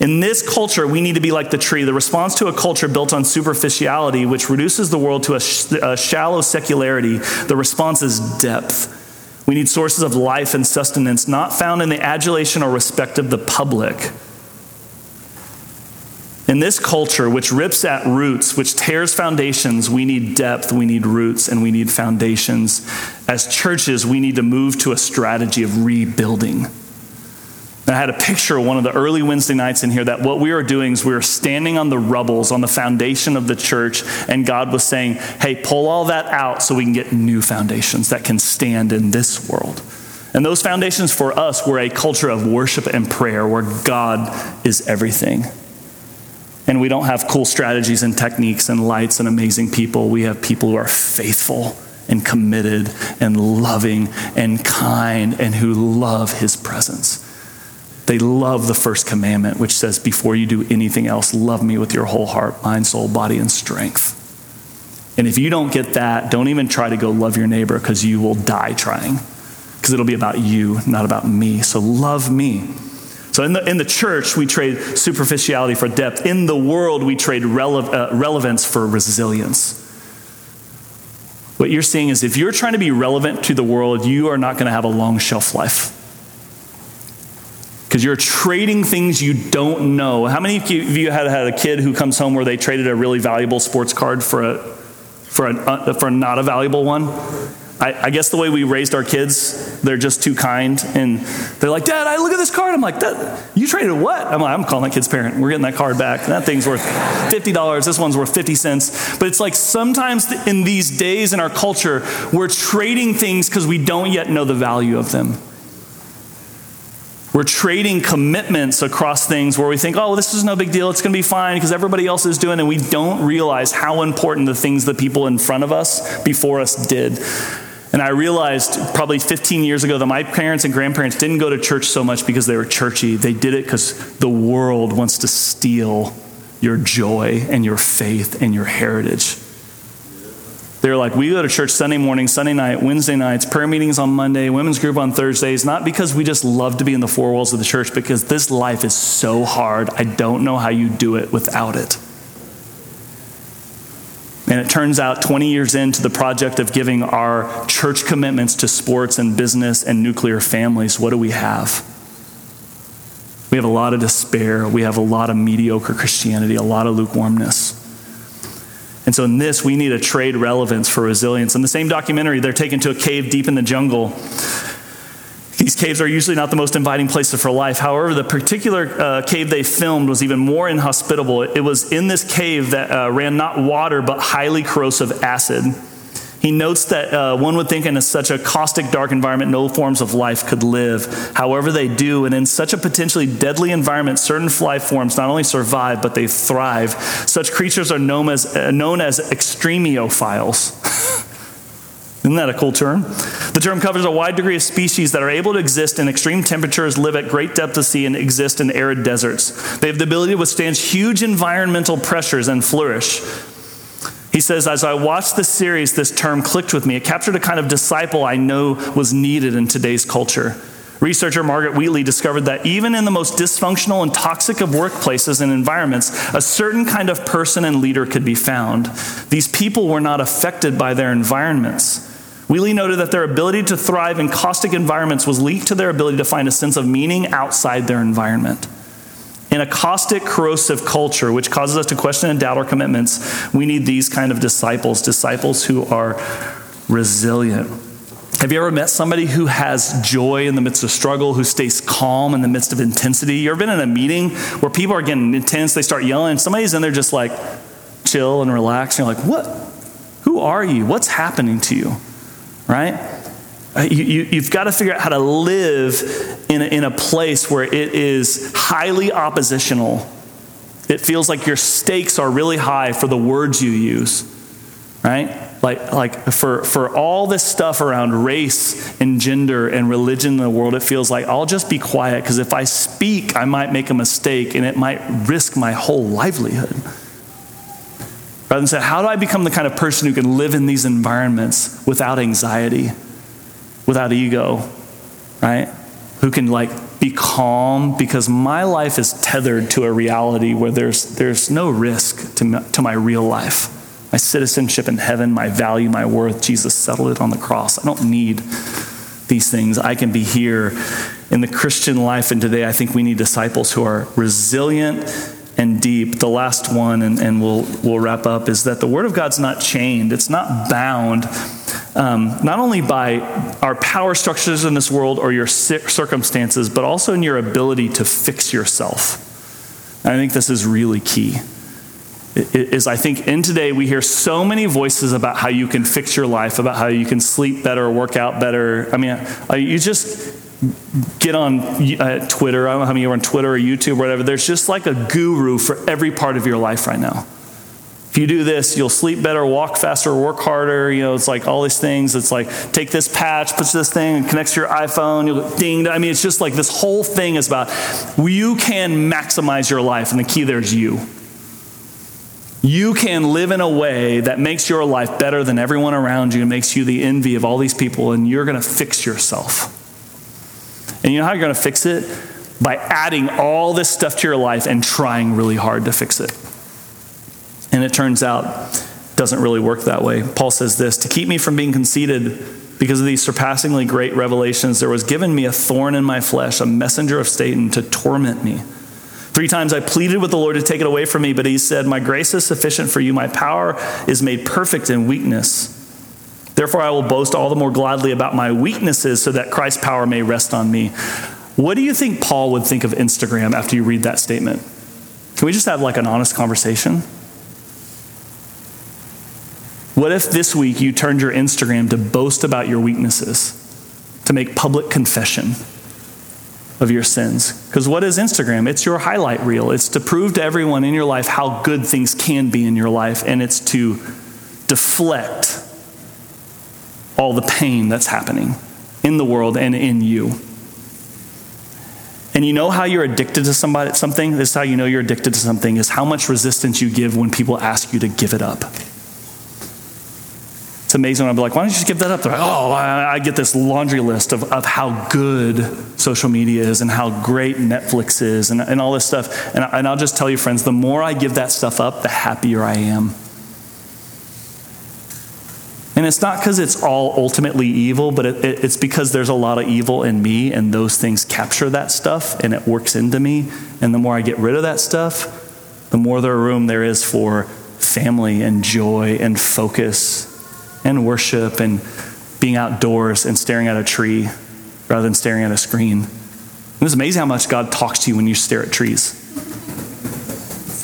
In this culture, we need to be like the tree. The response to a culture built on superficiality, which reduces the world to a, sh- a shallow secularity, the response is depth. We need sources of life and sustenance not found in the adulation or respect of the public, in this culture, which rips at roots, which tears foundations, we need depth, we need roots, and we need foundations. As churches, we need to move to a strategy of rebuilding. I had a picture one of the early Wednesday nights in here that what we were doing is we were standing on the rubbles, on the foundation of the church, and God was saying, hey, pull all that out so we can get new foundations that can stand in this world. And those foundations for us were a culture of worship and prayer where God is everything. And we don't have cool strategies and techniques and lights and amazing people. We have people who are faithful and committed and loving and kind and who love his presence. They love the first commandment, which says, Before you do anything else, love me with your whole heart, mind, soul, body, and strength. And if you don't get that, don't even try to go love your neighbor because you will die trying. Because it'll be about you, not about me. So love me. So in the, in the church, we trade superficiality for depth. In the world, we trade rele- uh, relevance for resilience. What you're seeing is if you're trying to be relevant to the world, you are not going to have a long shelf life. Because you're trading things you don't know. How many of you had had a kid who comes home where they traded a really valuable sports card for a, for a, uh, for not a valuable one? I, I, guess the way we raised our kids, they're just too kind. And they're like, Dad, I look at this card. I'm like, you traded what? I'm like, I'm calling that kid's parent. We're getting that card back. That thing's worth $50. This one's worth 50 cents. But it's like sometimes in these days in our culture, we're trading things because we don't yet know the value of them. We're trading commitments across things where we think, oh, this is no big deal. It's going to be fine because everybody else is doing it. And we don't realize how important the things the people in front of us, before us, did. I realized probably 15 years ago that my parents and grandparents didn't go to church so much because they were churchy. They did it because the world wants to steal your joy and your faith and your heritage. They're like, we go to church Sunday morning, Sunday night, Wednesday nights, prayer meetings on Monday, women's group on Thursdays, not because we just love to be in the four walls of the church, because this life is so hard. I don't know how you do it without it. And it turns out 20 years into the project of giving our church commitments to sports and business and nuclear families, what do we have? We have a lot of despair. We have a lot of mediocre Christianity, a lot of lukewarmness. And so, in this, we need a trade relevance for resilience. In the same documentary, they're taken to a cave deep in the jungle these caves are usually not the most inviting places for life. However, the particular uh, cave they filmed was even more inhospitable. It was in this cave that uh, ran not water, but highly corrosive acid. He notes that uh, one would think in a, such a caustic, dark environment, no forms of life could live. However, they do. And in such a potentially deadly environment, certain life forms not only survive, but they thrive. Such creatures are known as, uh, known as extremophiles. Isn't that a cool term? The term covers a wide degree of species that are able to exist in extreme temperatures, live at great depth of sea, and exist in arid deserts. They have the ability to withstand huge environmental pressures and flourish. He says, As I watched the series, this term clicked with me. It captured a kind of disciple I know was needed in today's culture. Researcher Margaret Wheatley discovered that even in the most dysfunctional and toxic of workplaces and environments, a certain kind of person and leader could be found. These people were not affected by their environments Wheatley noted that their ability to thrive in caustic environments was linked to their ability to find a sense of meaning outside their environment. In a caustic, corrosive culture, which causes us to question and doubt our commitments, we need these kind of disciples, disciples who are resilient. Have you ever met somebody who has joy in the midst of struggle, who stays calm in the midst of intensity? You ever been in a meeting where people are getting intense, they start yelling, somebody's in there just like chill and relax, and you're like, what? Who are you? What's happening to you? Right? Uh, you, you, you've got to figure out how to live in a, in a place where it is highly oppositional. It feels like your stakes are really high for the words you use, right? Like, like for, for all this stuff around race and gender and religion in the world, it feels like I'll just be quiet because if I speak, I might make a mistake and it might risk my whole livelihood. Rather than say, how do I become the kind of person who can live in these environments without anxiety? without ego, right? Who can like be calm because my life is tethered to a reality where there's, there's no risk to, to my real life. My citizenship in heaven, my value, my worth, Jesus settled it on the cross. I don't need these things. I can be here in the Christian life. And today I think we need disciples who are resilient and deep. The last one, and, and we'll, we'll wrap up, is that the Word of God's not chained, it's not bound um, not only by our power structures in this world or your circumstances, but also in your ability to fix yourself. I think this is really key. Is I think in today we hear so many voices about how you can fix your life, about how you can sleep better, work out better. I mean, you just get on uh, Twitter. I don't know how many you're on Twitter or YouTube or whatever. There's just like a guru for every part of your life right now. If you do this, you'll sleep better, walk faster, work harder. You know, it's like all these things. It's like take this patch, puts this thing, and connects to your iPhone. You'll ding. I mean, it's just like this whole thing is about you can maximize your life, and the key there is you. You can live in a way that makes your life better than everyone around you and makes you the envy of all these people, and you're going to fix yourself. And you know how you're going to fix it? By adding all this stuff to your life and trying really hard to fix it. And it turns out it doesn't really work that way. Paul says this To keep me from being conceited because of these surpassingly great revelations, there was given me a thorn in my flesh, a messenger of Satan to torment me. Three times I pleaded with the Lord to take it away from me, but he said, My grace is sufficient for you. My power is made perfect in weakness. Therefore, I will boast all the more gladly about my weaknesses so that Christ's power may rest on me. What do you think Paul would think of Instagram after you read that statement? Can we just have like an honest conversation? What if this week you turned your Instagram to boast about your weaknesses, to make public confession of your sins? Because what is Instagram? It's your highlight reel. It's to prove to everyone in your life how good things can be in your life, and it's to deflect all the pain that's happening in the world and in you. And you know how you're addicted to somebody something? This is how you know you're addicted to something is how much resistance you give when people ask you to give it up. It's amazing when I'm like, why don't you just give that up? They're like, oh, I, I get this laundry list of, of how good social media is and how great Netflix is and, and all this stuff. And, and I'll just tell you, friends, the more I give that stuff up, the happier I am. And it's not because it's all ultimately evil, but it, it, it's because there's a lot of evil in me, and those things capture that stuff and it works into me. And the more I get rid of that stuff, the more there room there is for family and joy and focus and worship and being outdoors and staring at a tree rather than staring at a screen. It was amazing how much God talks to you when you stare at trees.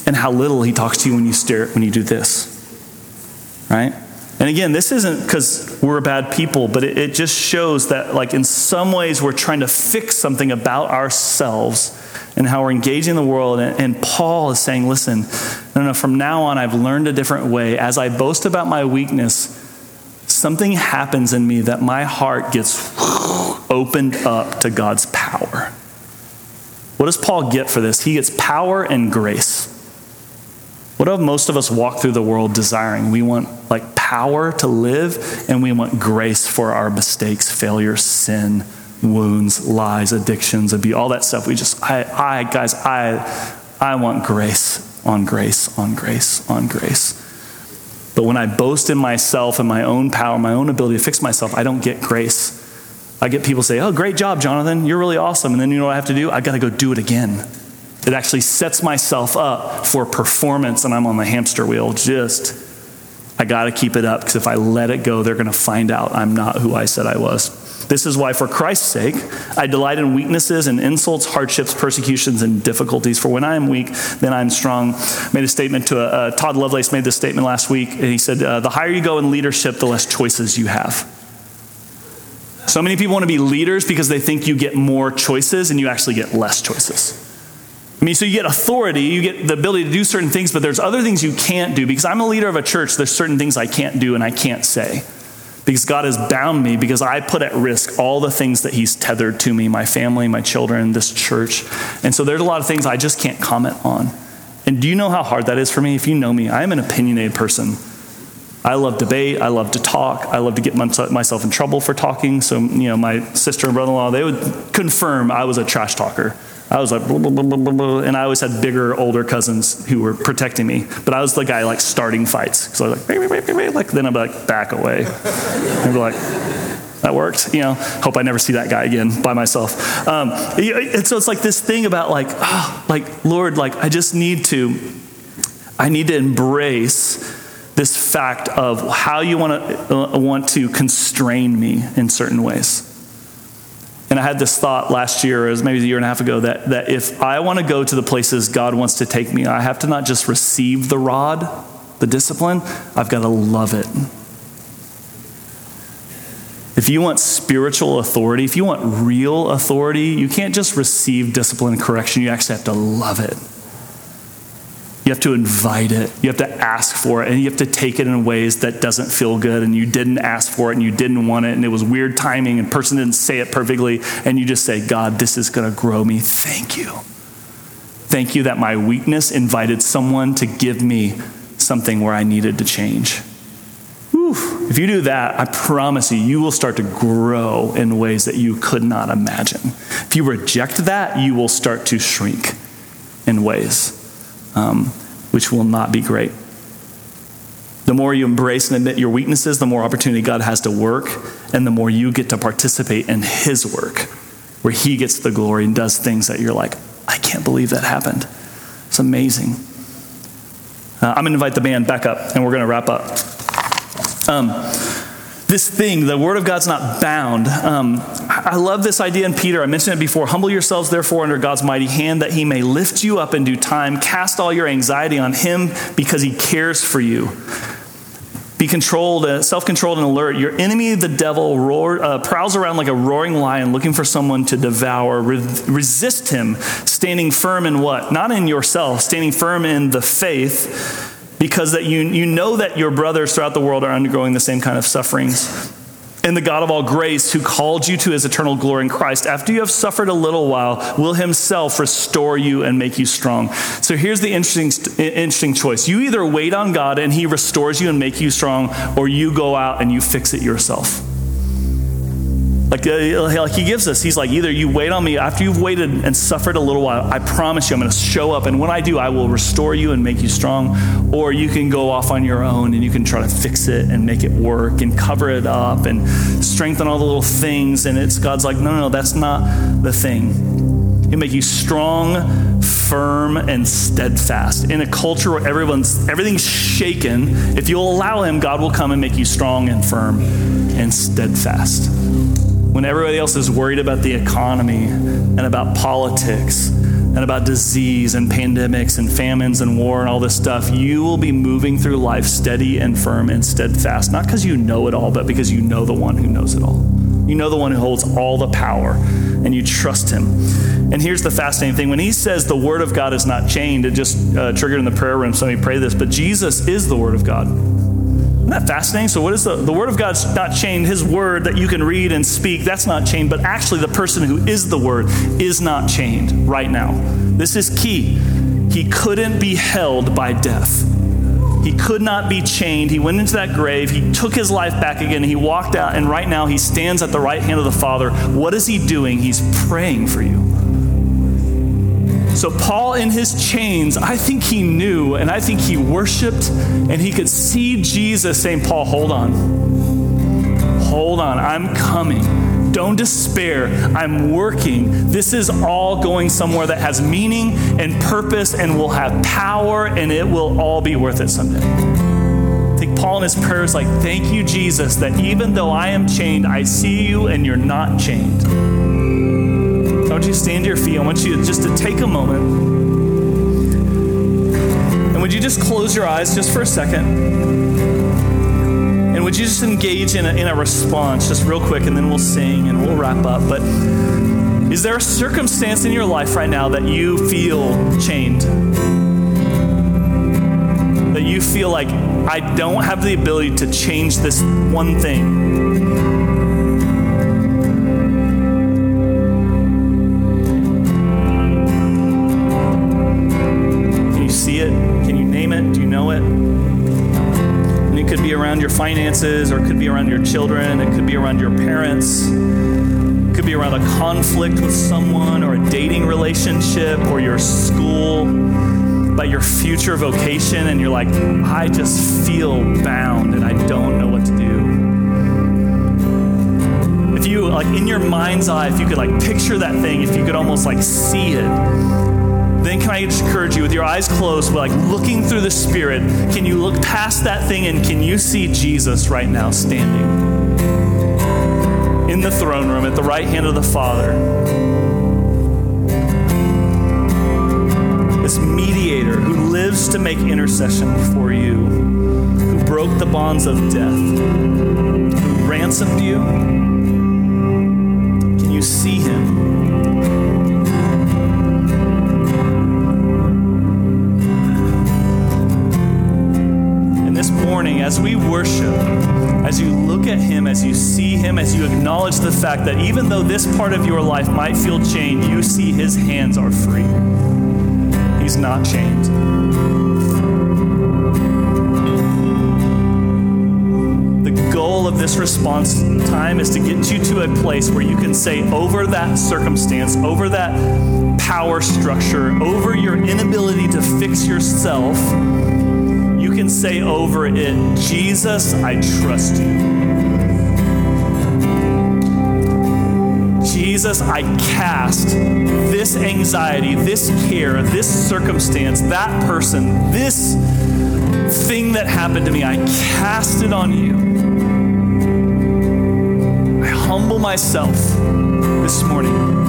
And how little he talks to you when you stare when you do this. Right? And again, this isn't because we're bad people, but it, it, just shows that, like, in some ways, we're trying to fix something about ourselves and how we're engaging the world. And, and Paul is saying, listen, no, no, from now on, I've learned a different way. As I boast about my weakness, something happens in me that my heart gets opened up to God's power. What does Paul get for this? He gets power and grace. What do most of us walk through the world desiring? We want like power to live and we want grace for our mistakes, failures, sin, wounds, lies, addictions, abuse, all that stuff. We just I I guys, I I want grace on grace on grace on grace. But when I boast in myself and my own power, my own ability to fix myself, I don't get grace. I get people say, Oh, great job, Jonathan. You're really awesome. And then you know what I have to do? I got to go do it again. It actually sets myself up for performance, and I'm on the hamster wheel. Just, I got to keep it up because if I let it go, they're going to find out I'm not who I said I was. This is why, for Christ's sake, I delight in weaknesses and insults, hardships, persecutions, and difficulties. For when I am weak, then I'm strong. Made a statement to uh, Todd Lovelace made this statement last week, and he said, uh, "The higher you go in leadership, the less choices you have." So many people want to be leaders because they think you get more choices, and you actually get less choices. I mean, so you get authority, you get the ability to do certain things, but there's other things you can't do. Because I'm a leader of a church, there's certain things I can't do and I can't say because God has bound me, because I put at risk all the things that He's tethered to me my family, my children, this church. And so there's a lot of things I just can't comment on. And do you know how hard that is for me? If you know me, I am an opinionated person. I love debate. I love to talk. I love to get myself in trouble for talking. So, you know, my sister and brother in law, they would confirm I was a trash talker. I was like, blah, blah, blah, and I always had bigger, older cousins who were protecting me. But I was the guy like starting fights. So I was like, like then be like, back away. And be like, that worked. You know, hope I never see that guy again by myself. Um, and so it's like this thing about like, oh, like Lord, like I just need to, I need to embrace this fact of how you want to uh, want to constrain me in certain ways. And I had this thought last year, as maybe a year and a half ago, that, that if I want to go to the places God wants to take me, I have to not just receive the rod, the discipline, I've got to love it. If you want spiritual authority, if you want real authority, you can't just receive discipline and correction, you actually have to love it. You have to invite it. You have to ask for it. And you have to take it in ways that doesn't feel good. And you didn't ask for it and you didn't want it. And it was weird timing and person didn't say it perfectly. And you just say, God, this is going to grow me. Thank you. Thank you that my weakness invited someone to give me something where I needed to change. Whew. If you do that, I promise you, you will start to grow in ways that you could not imagine. If you reject that, you will start to shrink in ways um, which will not be great. The more you embrace and admit your weaknesses, the more opportunity God has to work, and the more you get to participate in His work, where He gets the glory and does things that you're like, I can't believe that happened. It's amazing. Uh, I'm going to invite the band back up, and we're going to wrap up. Um, this thing, the word of God's not bound. Um, I love this idea in Peter. I mentioned it before. Humble yourselves, therefore, under God's mighty hand, that he may lift you up in due time. Cast all your anxiety on him because he cares for you. Be controlled, uh, self controlled, and alert. Your enemy, the devil, roar, uh, prowls around like a roaring lion looking for someone to devour. Re- resist him, standing firm in what? Not in yourself, standing firm in the faith because that you, you know that your brothers throughout the world are undergoing the same kind of sufferings. And the God of all grace, who called you to his eternal glory in Christ, after you have suffered a little while, will himself restore you and make you strong. So here's the interesting, interesting choice. You either wait on God and he restores you and make you strong, or you go out and you fix it yourself. Like, uh, like he gives us, he's like, either you wait on me after you've waited and suffered a little while, I promise you I'm going to show up. And when I do, I will restore you and make you strong. Or you can go off on your own and you can try to fix it and make it work and cover it up and strengthen all the little things. And it's God's like, no, no, no, that's not the thing. He'll make you strong, firm, and steadfast. In a culture where everyone's everything's shaken, if you'll allow him, God will come and make you strong and firm and steadfast when everybody else is worried about the economy and about politics and about disease and pandemics and famines and war and all this stuff, you will be moving through life steady and firm and steadfast, not because you know it all, but because you know the one who knows it all. You know the one who holds all the power, and you trust him. And here's the fascinating thing when he says the word of God is not chained, it just uh, triggered in the prayer room, so let me pray this, but Jesus is the word of God. Isn't that fascinating? So, what is the, the Word of God's not chained? His Word that you can read and speak, that's not chained, but actually, the person who is the Word is not chained right now. This is key. He couldn't be held by death. He could not be chained. He went into that grave. He took his life back again. He walked out, and right now he stands at the right hand of the Father. What is he doing? He's praying for you. So, Paul in his chains, I think he knew and I think he worshiped and he could see Jesus saying, Paul, hold on. Hold on, I'm coming. Don't despair. I'm working. This is all going somewhere that has meaning and purpose and will have power, and it will all be worth it someday. I think Paul in his prayer is like, Thank you, Jesus, that even though I am chained, I see you and you're not chained. Don't you stand to your feet? I want you just to take a moment. And would you just close your eyes just for a second? And would you just engage in a, in a response, just real quick, and then we'll sing and we'll wrap up. But is there a circumstance in your life right now that you feel chained? That you feel like, I don't have the ability to change this one thing? Finances, or it could be around your children, it could be around your parents, it could be around a conflict with someone, or a dating relationship, or your school, about your future vocation, and you're like, I just feel bound and I don't know what to do. If you, like, in your mind's eye, if you could, like, picture that thing, if you could almost, like, see it, then can I just encourage you with your eyes closed, like looking through the Spirit, can you look past that thing and can you see Jesus right now standing in the throne room at the right hand of the Father? This mediator who lives to make intercession for you, who broke the bonds of death, who ransomed you. Can you see him? As we worship, as you look at Him, as you see Him, as you acknowledge the fact that even though this part of your life might feel chained, you see His hands are free. He's not chained. The goal of this response time is to get you to a place where you can say over that circumstance, over that power structure, over your inability to fix yourself can say over it, Jesus, I trust you. Jesus, I cast this anxiety, this care, this circumstance, that person, this thing that happened to me, I cast it on you. I humble myself this morning.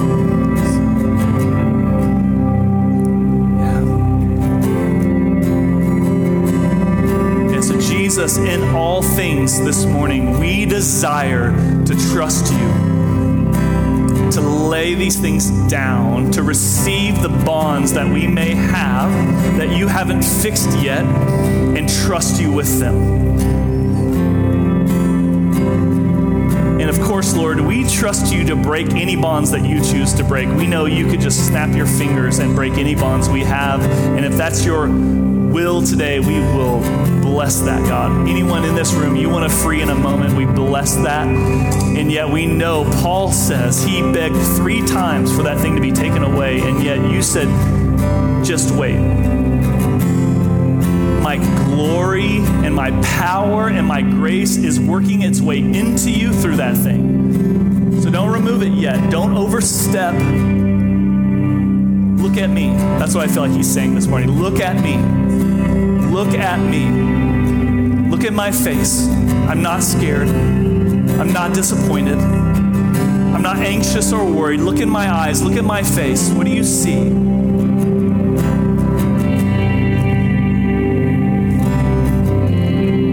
Jesus, in all things this morning, we desire to trust you, to lay these things down, to receive the bonds that we may have that you haven't fixed yet, and trust you with them. And of course, Lord, we trust you to break any bonds that you choose to break. We know you could just snap your fingers and break any bonds we have. And if that's your will today, we will bless that, God. Anyone in this room you want to free in a moment, we bless that. And yet we know Paul says he begged three times for that thing to be taken away, and yet you said, just wait. My glory and my power and my grace is working its way into you through that thing. So don't remove it yet. Don't overstep. Look at me. That's what I feel like he's saying this morning. Look at me. Look at me. Look at my face. I'm not scared. I'm not disappointed. I'm not anxious or worried. Look in my eyes. Look at my face. What do you see?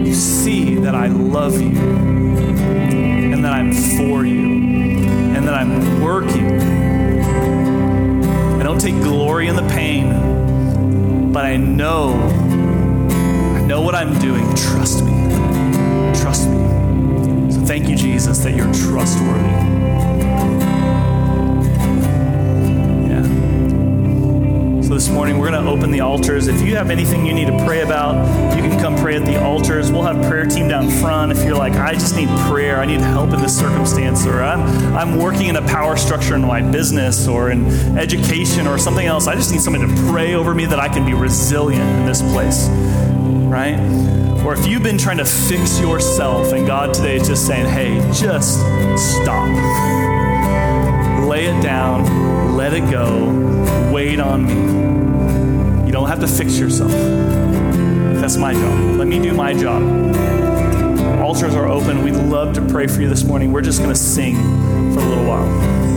You see that I love you and that I'm for you and that I'm working. I don't take glory in the pain, but I know I'm doing. Trust me. Trust me. So thank you, Jesus, that you're trustworthy. Yeah. So this morning, we're going to open the altars. If you have anything you need to pray about, you can come pray at the altars. We'll have prayer team down front. If you're like, I just need prayer, I need help in this circumstance, or I'm, I'm working in a power structure in my business or in education or something else, I just need somebody to pray over me that I can be resilient in this place, right? Or if you've been trying to fix yourself and God today is just saying, hey, just stop. Lay it down, let it go, wait on me. You don't have to fix yourself. That's my job. Let me do my job. Altars are open. We'd love to pray for you this morning. We're just going to sing for a little while.